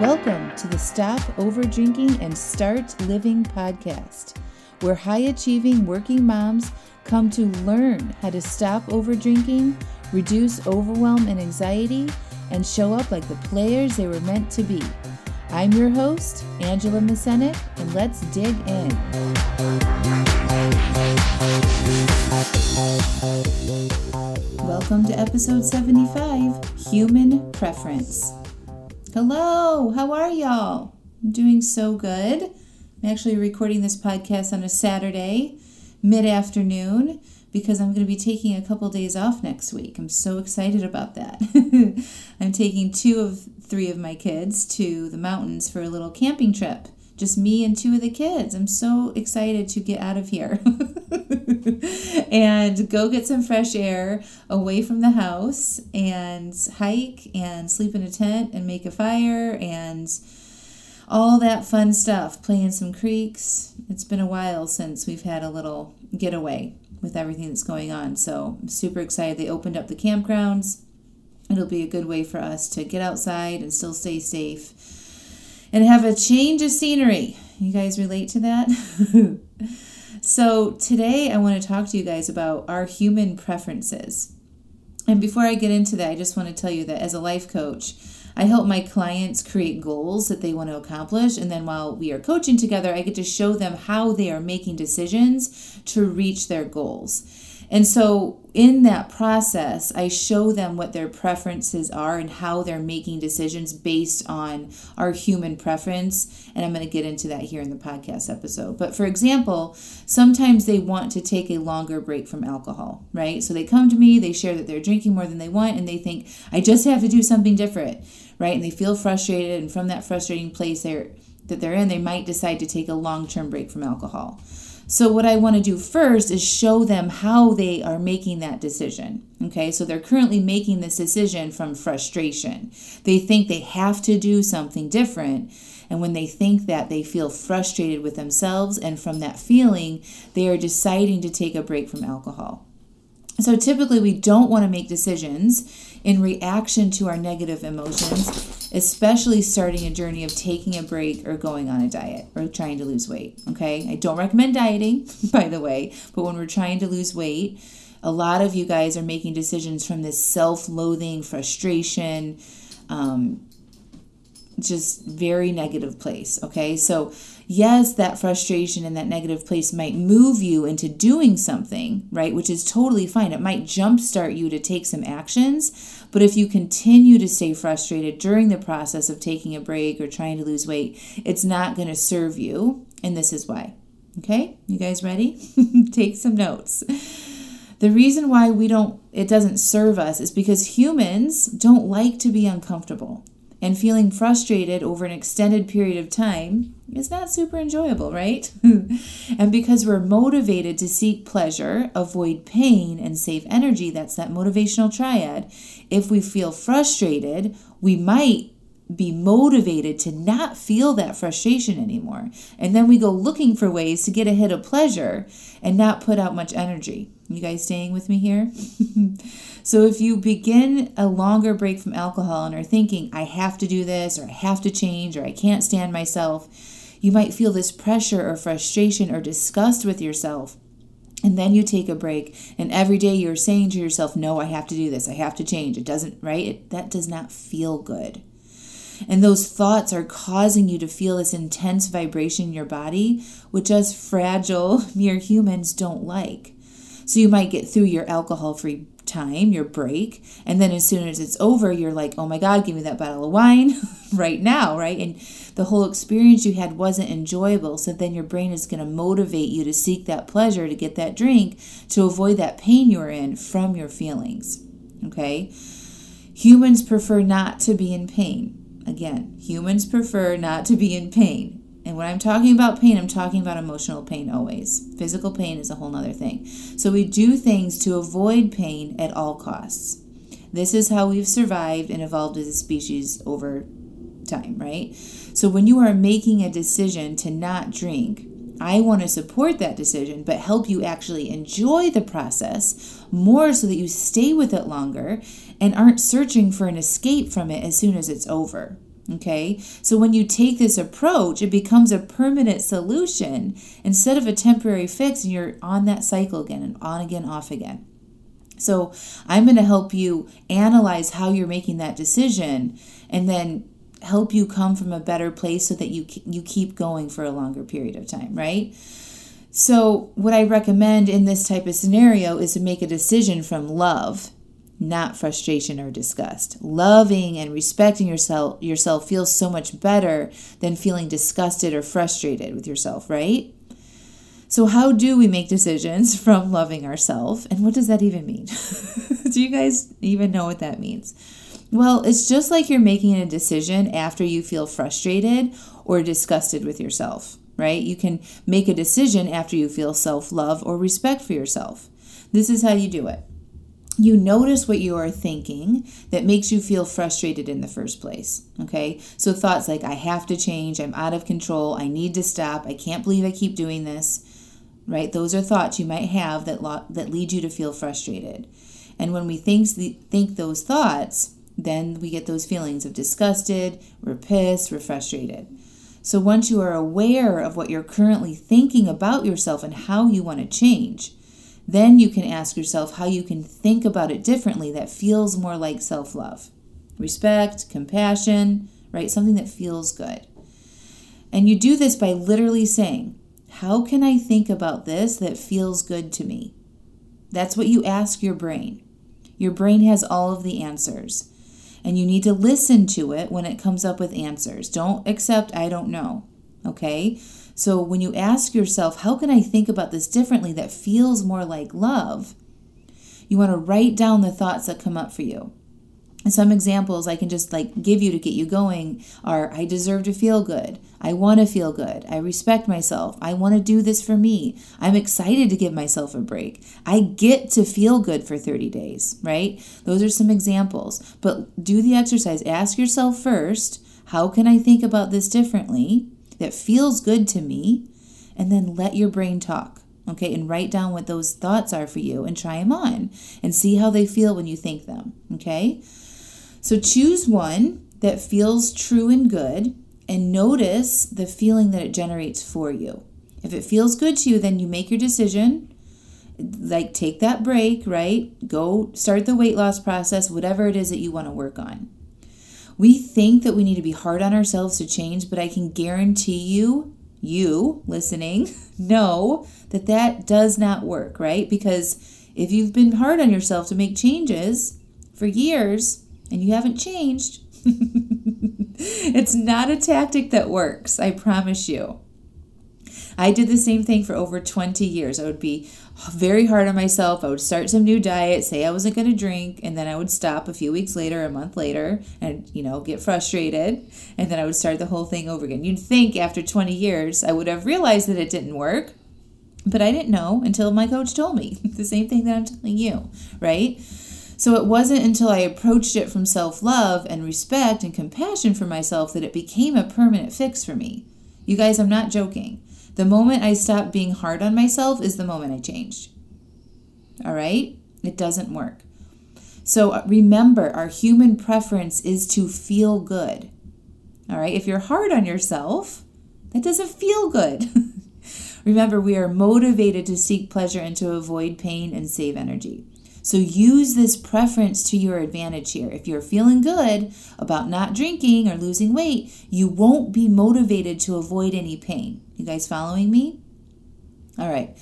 Welcome to the Stop Over Drinking and Start Living podcast, where high achieving working moms come to learn how to stop over drinking, reduce overwhelm and anxiety, and show up like the players they were meant to be. I'm your host, Angela Masenik, and let's dig in. Welcome to episode 75 Human Preference. Hello, how are y'all? I'm doing so good. I'm actually recording this podcast on a Saturday, mid afternoon, because I'm going to be taking a couple days off next week. I'm so excited about that. I'm taking two of three of my kids to the mountains for a little camping trip. Just me and two of the kids. I'm so excited to get out of here and go get some fresh air away from the house and hike and sleep in a tent and make a fire and all that fun stuff. Playing some creeks. It's been a while since we've had a little getaway with everything that's going on. So I'm super excited. They opened up the campgrounds. It'll be a good way for us to get outside and still stay safe and have a change of scenery. You guys relate to that? so, today I want to talk to you guys about our human preferences. And before I get into that, I just want to tell you that as a life coach, I help my clients create goals that they want to accomplish. And then while we are coaching together, I get to show them how they are making decisions to reach their goals. And so, in that process, I show them what their preferences are and how they're making decisions based on our human preference. And I'm going to get into that here in the podcast episode. But for example, sometimes they want to take a longer break from alcohol, right? So they come to me, they share that they're drinking more than they want, and they think, I just have to do something different, right? And they feel frustrated. And from that frustrating place they're, that they're in, they might decide to take a long term break from alcohol. So, what I want to do first is show them how they are making that decision. Okay, so they're currently making this decision from frustration. They think they have to do something different. And when they think that, they feel frustrated with themselves. And from that feeling, they are deciding to take a break from alcohol. So, typically, we don't want to make decisions in reaction to our negative emotions, especially starting a journey of taking a break or going on a diet or trying to lose weight. Okay, I don't recommend dieting, by the way, but when we're trying to lose weight, a lot of you guys are making decisions from this self loathing, frustration, um, just very negative place. Okay, so yes, that frustration and that negative place might move you into doing something, right? Which is totally fine. It might jumpstart you to take some actions. But if you continue to stay frustrated during the process of taking a break or trying to lose weight, it's not going to serve you. And this is why. Okay, you guys ready? take some notes. The reason why we don't it doesn't serve us is because humans don't like to be uncomfortable and feeling frustrated over an extended period of time is not super enjoyable, right? and because we're motivated to seek pleasure, avoid pain, and save energy, that's that motivational triad. If we feel frustrated, we might be motivated to not feel that frustration anymore. And then we go looking for ways to get a hit of pleasure and not put out much energy. You guys staying with me here? so, if you begin a longer break from alcohol and are thinking, I have to do this, or I have to change, or I can't stand myself, you might feel this pressure or frustration or disgust with yourself. And then you take a break, and every day you're saying to yourself, No, I have to do this, I have to change. It doesn't, right? It, that does not feel good. And those thoughts are causing you to feel this intense vibration in your body, which us fragile, mere humans don't like. So you might get through your alcohol free time, your break, and then as soon as it's over, you're like, oh my God, give me that bottle of wine right now, right? And the whole experience you had wasn't enjoyable. So then your brain is going to motivate you to seek that pleasure, to get that drink, to avoid that pain you're in from your feelings, okay? Humans prefer not to be in pain. Again, humans prefer not to be in pain. And when I'm talking about pain, I'm talking about emotional pain always. Physical pain is a whole other thing. So we do things to avoid pain at all costs. This is how we've survived and evolved as a species over time, right? So when you are making a decision to not drink, I want to support that decision, but help you actually enjoy the process more so that you stay with it longer and aren't searching for an escape from it as soon as it's over. Okay, so when you take this approach, it becomes a permanent solution instead of a temporary fix, and you're on that cycle again and on again, off again. So, I'm going to help you analyze how you're making that decision and then help you come from a better place so that you you keep going for a longer period of time, right? So, what I recommend in this type of scenario is to make a decision from love not frustration or disgust. Loving and respecting yourself yourself feels so much better than feeling disgusted or frustrated with yourself, right? So how do we make decisions from loving ourselves and what does that even mean? do you guys even know what that means? Well, it's just like you're making a decision after you feel frustrated or disgusted with yourself, right? You can make a decision after you feel self-love or respect for yourself. This is how you do it you notice what you are thinking that makes you feel frustrated in the first place. Okay. So thoughts like, I have to change, I'm out of control, I need to stop, I can't believe I keep doing this, right? Those are thoughts you might have that, lo- that lead you to feel frustrated. And when we think, think those thoughts, then we get those feelings of disgusted, we're pissed, we're frustrated. So once you are aware of what you're currently thinking about yourself and how you want to change, then you can ask yourself how you can think about it differently that feels more like self love. Respect, compassion, right? Something that feels good. And you do this by literally saying, How can I think about this that feels good to me? That's what you ask your brain. Your brain has all of the answers. And you need to listen to it when it comes up with answers. Don't accept, I don't know. Okay? So when you ask yourself, how can I think about this differently that feels more like love? You want to write down the thoughts that come up for you. And some examples I can just like give you to get you going are I deserve to feel good. I want to feel good. I respect myself. I want to do this for me. I'm excited to give myself a break. I get to feel good for 30 days, right? Those are some examples. But do the exercise. Ask yourself first, how can I think about this differently? That feels good to me, and then let your brain talk. Okay, and write down what those thoughts are for you and try them on and see how they feel when you think them. Okay, so choose one that feels true and good and notice the feeling that it generates for you. If it feels good to you, then you make your decision. Like, take that break, right? Go start the weight loss process, whatever it is that you want to work on. We think that we need to be hard on ourselves to change, but I can guarantee you, you listening, know that that does not work, right? Because if you've been hard on yourself to make changes for years and you haven't changed, it's not a tactic that works, I promise you. I did the same thing for over 20 years. I would be very hard on myself. I would start some new diet, say I wasn't going to drink, and then I would stop a few weeks later, a month later, and, you know, get frustrated. And then I would start the whole thing over again. You'd think after 20 years I would have realized that it didn't work, but I didn't know until my coach told me the same thing that I'm telling you, right? So it wasn't until I approached it from self love and respect and compassion for myself that it became a permanent fix for me. You guys, I'm not joking. The moment I stopped being hard on myself is the moment I changed. All right? It doesn't work. So uh, remember, our human preference is to feel good. All right? If you're hard on yourself, that doesn't feel good. remember, we are motivated to seek pleasure and to avoid pain and save energy. So use this preference to your advantage here. If you're feeling good about not drinking or losing weight, you won't be motivated to avoid any pain. You guys following me? All right.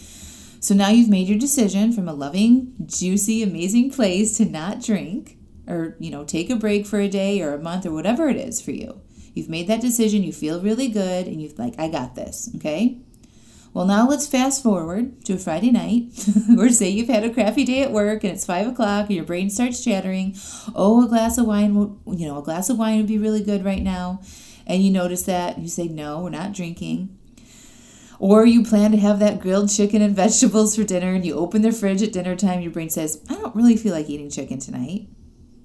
So now you've made your decision from a loving, juicy, amazing place to not drink or, you know, take a break for a day or a month or whatever it is for you. You've made that decision, you feel really good, and you've like, I got this, okay? Well, now let's fast forward to a Friday night, or say you've had a crappy day at work and it's five o'clock and your brain starts chattering. Oh, a glass of wine, you know, a glass of wine would be really good right now. And you notice that you say, no, we're not drinking. Or you plan to have that grilled chicken and vegetables for dinner and you open the fridge at dinner time. Your brain says, I don't really feel like eating chicken tonight.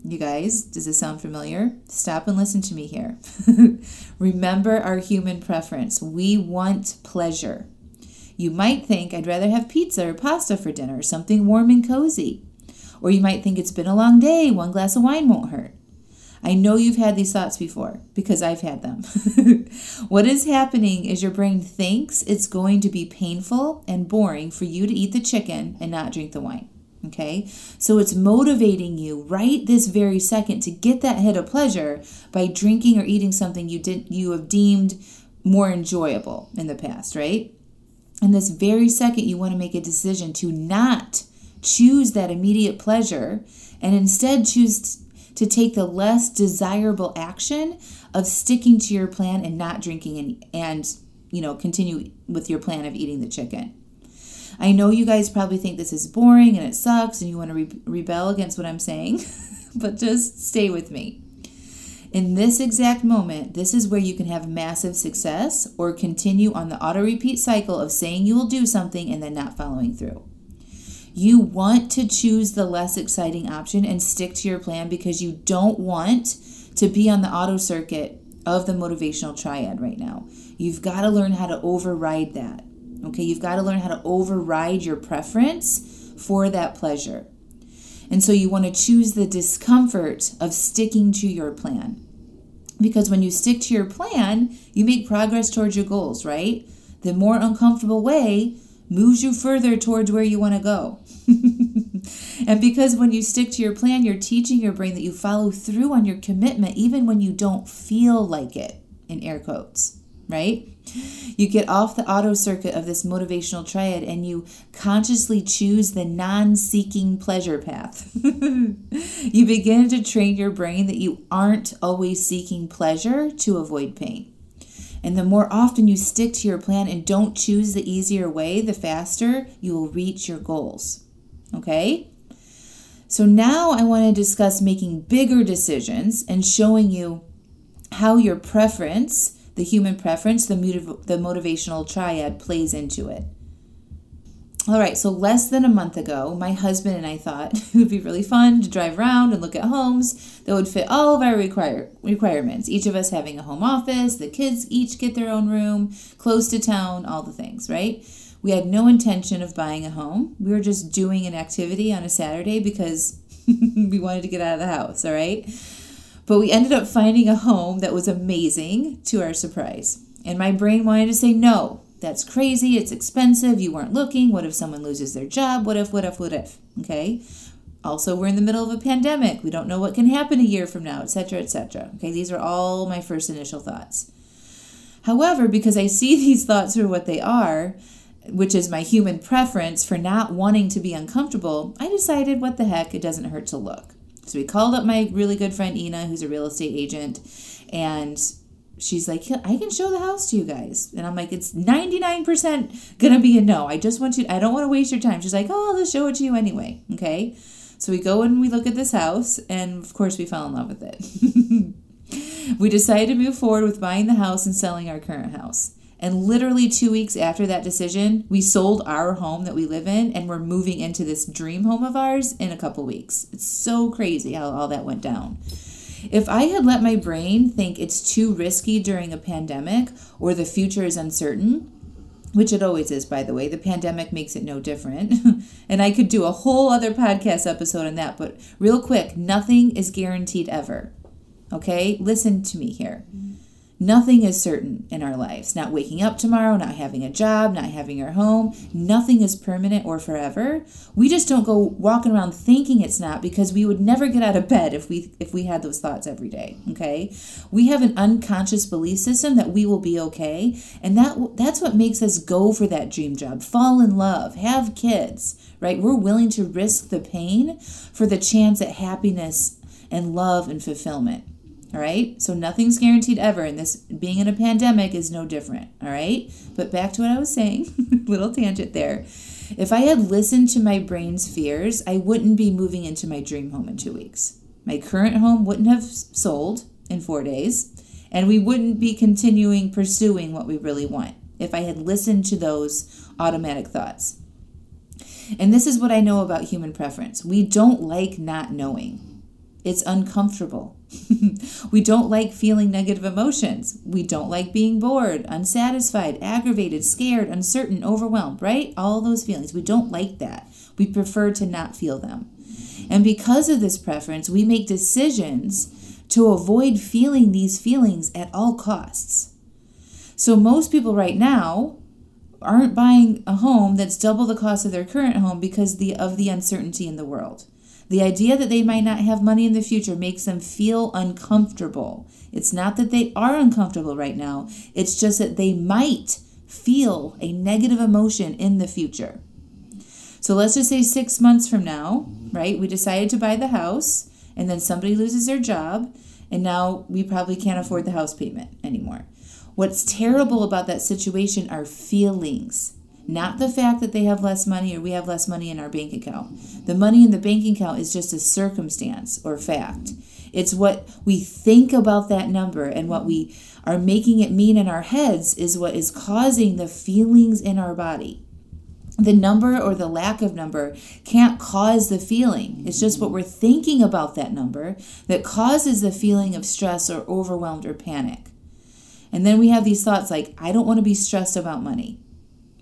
You guys, does this sound familiar? Stop and listen to me here. Remember our human preference. We want pleasure. You might think I'd rather have pizza or pasta for dinner, something warm and cozy. Or you might think it's been a long day, one glass of wine won't hurt. I know you've had these thoughts before because I've had them. what is happening is your brain thinks it's going to be painful and boring for you to eat the chicken and not drink the wine. Okay? So it's motivating you right this very second to get that hit of pleasure by drinking or eating something you did you have deemed more enjoyable in the past, right? And this very second you want to make a decision to not choose that immediate pleasure and instead choose to take the less desirable action of sticking to your plan and not drinking and, and you know continue with your plan of eating the chicken. I know you guys probably think this is boring and it sucks and you want to re- rebel against what i'm saying but just stay with me. In this exact moment this is where you can have massive success or continue on the auto repeat cycle of saying you will do something and then not following through you want to choose the less exciting option and stick to your plan because you don't want to be on the auto circuit of the motivational triad right now. You've got to learn how to override that. Okay, you've got to learn how to override your preference for that pleasure. And so you want to choose the discomfort of sticking to your plan. Because when you stick to your plan, you make progress towards your goals, right? The more uncomfortable way moves you further towards where you want to go. and because when you stick to your plan, you're teaching your brain that you follow through on your commitment even when you don't feel like it, in air quotes, right? You get off the auto circuit of this motivational triad and you consciously choose the non seeking pleasure path. you begin to train your brain that you aren't always seeking pleasure to avoid pain. And the more often you stick to your plan and don't choose the easier way, the faster you will reach your goals. Okay? So now I want to discuss making bigger decisions and showing you how your preference, the human preference, the, motiv- the motivational triad plays into it. All right, so less than a month ago, my husband and I thought it would be really fun to drive around and look at homes that would fit all of our require, requirements. Each of us having a home office, the kids each get their own room, close to town, all the things, right? We had no intention of buying a home. We were just doing an activity on a Saturday because we wanted to get out of the house, all right? But we ended up finding a home that was amazing to our surprise. And my brain wanted to say no that's crazy. It's expensive. You weren't looking. What if someone loses their job? What if, what if, what if? Okay. Also, we're in the middle of a pandemic. We don't know what can happen a year from now, etc., etc. Okay, these are all my first initial thoughts. However, because I see these thoughts for what they are, which is my human preference for not wanting to be uncomfortable, I decided what the heck, it doesn't hurt to look. So we called up my really good friend Ina, who's a real estate agent, and she's like, I can show the house to you guys. And I'm like, it's 99% gonna be a no. I just want you, I don't want to waste your time. She's like, oh, I'll just show it to you anyway. Okay. So we go and we look at this house, and of course, we fell in love with it. we decided to move forward with buying the house and selling our current house. And literally two weeks after that decision, we sold our home that we live in and we're moving into this dream home of ours in a couple weeks. It's so crazy how all that went down. If I had let my brain think it's too risky during a pandemic or the future is uncertain, which it always is, by the way, the pandemic makes it no different. and I could do a whole other podcast episode on that, but real quick, nothing is guaranteed ever. Okay? Listen to me here. Nothing is certain in our lives. Not waking up tomorrow, not having a job, not having our home. Nothing is permanent or forever. We just don't go walking around thinking it's not because we would never get out of bed if we if we had those thoughts every day, okay? We have an unconscious belief system that we will be okay, and that that's what makes us go for that dream job, fall in love, have kids, right? We're willing to risk the pain for the chance at happiness and love and fulfillment. All right. So nothing's guaranteed ever. And this being in a pandemic is no different. All right. But back to what I was saying, little tangent there. If I had listened to my brain's fears, I wouldn't be moving into my dream home in two weeks. My current home wouldn't have sold in four days, and we wouldn't be continuing pursuing what we really want if I had listened to those automatic thoughts. And this is what I know about human preference we don't like not knowing, it's uncomfortable. we don't like feeling negative emotions. We don't like being bored, unsatisfied, aggravated, scared, uncertain, overwhelmed, right? All those feelings. We don't like that. We prefer to not feel them. And because of this preference, we make decisions to avoid feeling these feelings at all costs. So, most people right now aren't buying a home that's double the cost of their current home because the, of the uncertainty in the world. The idea that they might not have money in the future makes them feel uncomfortable. It's not that they are uncomfortable right now, it's just that they might feel a negative emotion in the future. So let's just say six months from now, right? We decided to buy the house, and then somebody loses their job, and now we probably can't afford the house payment anymore. What's terrible about that situation are feelings, not the fact that they have less money or we have less money in our bank account. The money in the bank account is just a circumstance or fact. It's what we think about that number and what we are making it mean in our heads is what is causing the feelings in our body. The number or the lack of number can't cause the feeling. It's just what we're thinking about that number that causes the feeling of stress or overwhelmed or panic. And then we have these thoughts like, I don't want to be stressed about money,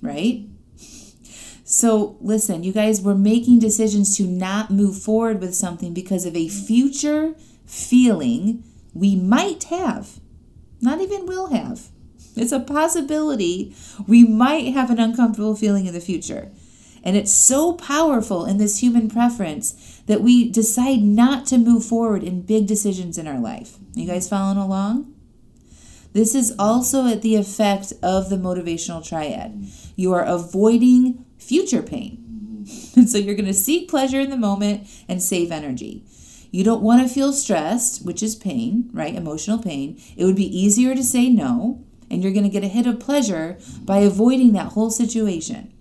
right? So, listen, you guys, we're making decisions to not move forward with something because of a future feeling we might have, not even will have. It's a possibility we might have an uncomfortable feeling in the future. And it's so powerful in this human preference that we decide not to move forward in big decisions in our life. You guys following along? This is also at the effect of the motivational triad. You are avoiding future pain. And so you're going to seek pleasure in the moment and save energy. You don't want to feel stressed, which is pain, right? Emotional pain. It would be easier to say no, and you're going to get a hit of pleasure by avoiding that whole situation.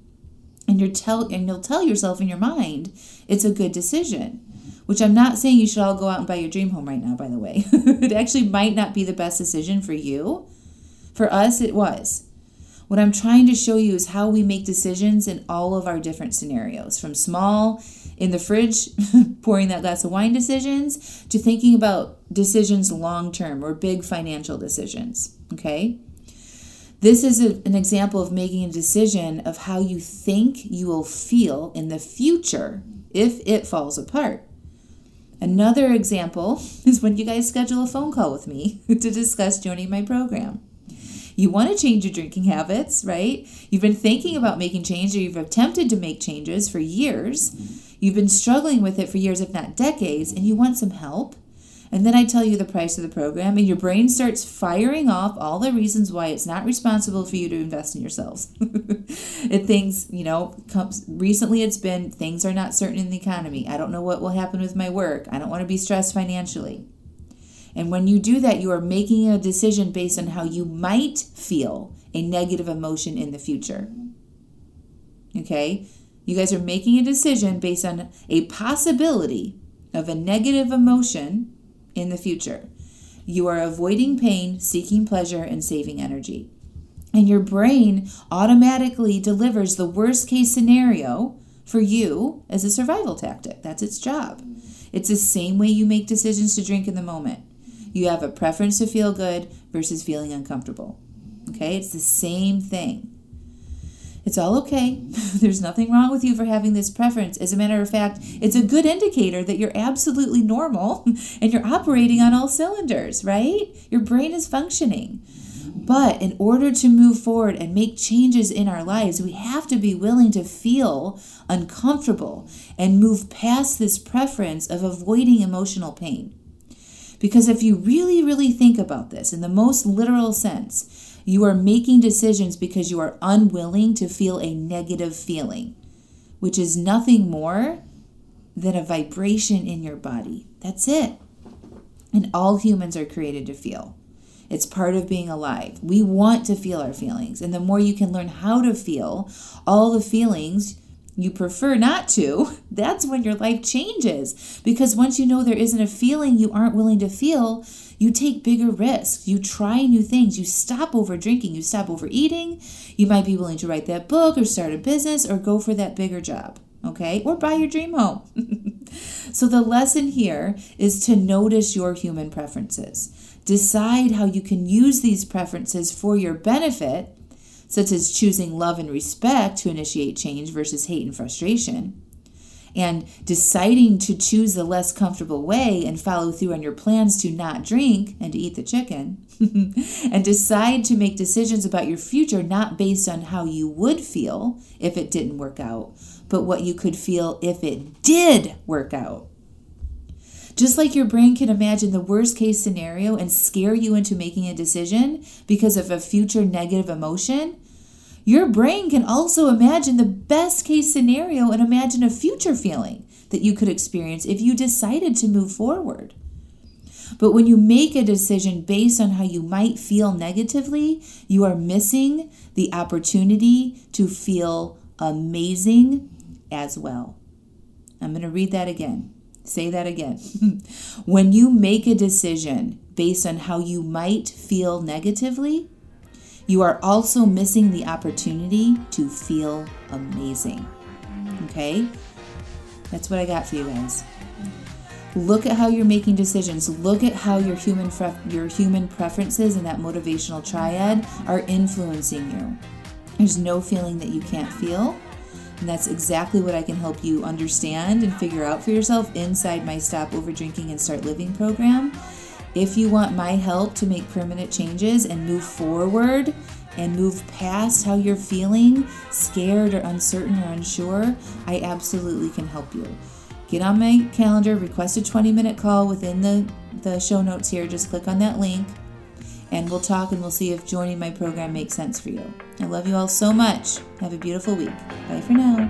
And you're tell and you'll tell yourself in your mind it's a good decision which I'm not saying you should all go out and buy your dream home right now, by the way. it actually might not be the best decision for you. For us, it was. What I'm trying to show you is how we make decisions in all of our different scenarios from small in the fridge, pouring that glass of wine decisions, to thinking about decisions long term or big financial decisions. Okay? This is a, an example of making a decision of how you think you will feel in the future if it falls apart. Another example is when you guys schedule a phone call with me to discuss joining my program. You want to change your drinking habits, right? You've been thinking about making change or you've attempted to make changes for years. You've been struggling with it for years, if not decades, and you want some help. And then I tell you the price of the program, and your brain starts firing off all the reasons why it's not responsible for you to invest in yourselves. it thinks, you know, comes recently it's been things are not certain in the economy. I don't know what will happen with my work. I don't want to be stressed financially. And when you do that, you are making a decision based on how you might feel a negative emotion in the future. Okay? You guys are making a decision based on a possibility of a negative emotion in the future. You are avoiding pain, seeking pleasure, and saving energy. And your brain automatically delivers the worst case scenario for you as a survival tactic. That's its job. It's the same way you make decisions to drink in the moment. You have a preference to feel good versus feeling uncomfortable. Okay? It's the same thing. It's all okay. There's nothing wrong with you for having this preference. As a matter of fact, it's a good indicator that you're absolutely normal and you're operating on all cylinders, right? Your brain is functioning. But in order to move forward and make changes in our lives, we have to be willing to feel uncomfortable and move past this preference of avoiding emotional pain. Because if you really, really think about this in the most literal sense, you are making decisions because you are unwilling to feel a negative feeling, which is nothing more than a vibration in your body. That's it. And all humans are created to feel. It's part of being alive. We want to feel our feelings. And the more you can learn how to feel all the feelings you prefer not to, that's when your life changes. Because once you know there isn't a feeling you aren't willing to feel, you take bigger risks. You try new things. You stop over drinking. You stop overeating. You might be willing to write that book or start a business or go for that bigger job. Okay? Or buy your dream home. so the lesson here is to notice your human preferences. Decide how you can use these preferences for your benefit, such as choosing love and respect to initiate change versus hate and frustration And deciding to choose the less comfortable way and follow through on your plans to not drink and to eat the chicken, and decide to make decisions about your future not based on how you would feel if it didn't work out, but what you could feel if it did work out. Just like your brain can imagine the worst case scenario and scare you into making a decision because of a future negative emotion, your brain can also imagine the best case scenario and imagine a future feeling that you could experience if you decided to move forward. But when you make a decision based on how you might feel negatively, you are missing the opportunity to feel amazing as well. I'm going to read that again. Say that again. when you make a decision based on how you might feel negatively, you are also missing the opportunity to feel amazing. Okay? That's what I got for you guys. Look at how you're making decisions. Look at how your human your human preferences and that motivational triad are influencing you. There's no feeling that you can't feel. And that's exactly what I can help you understand and figure out for yourself inside my Stop Over Drinking and Start Living program. If you want my help to make permanent changes and move forward and move past how you're feeling, scared or uncertain or unsure, I absolutely can help you. Get on my calendar, request a 20 minute call within the, the show notes here. Just click on that link and we'll talk and we'll see if joining my program makes sense for you. I love you all so much. Have a beautiful week. Bye for now.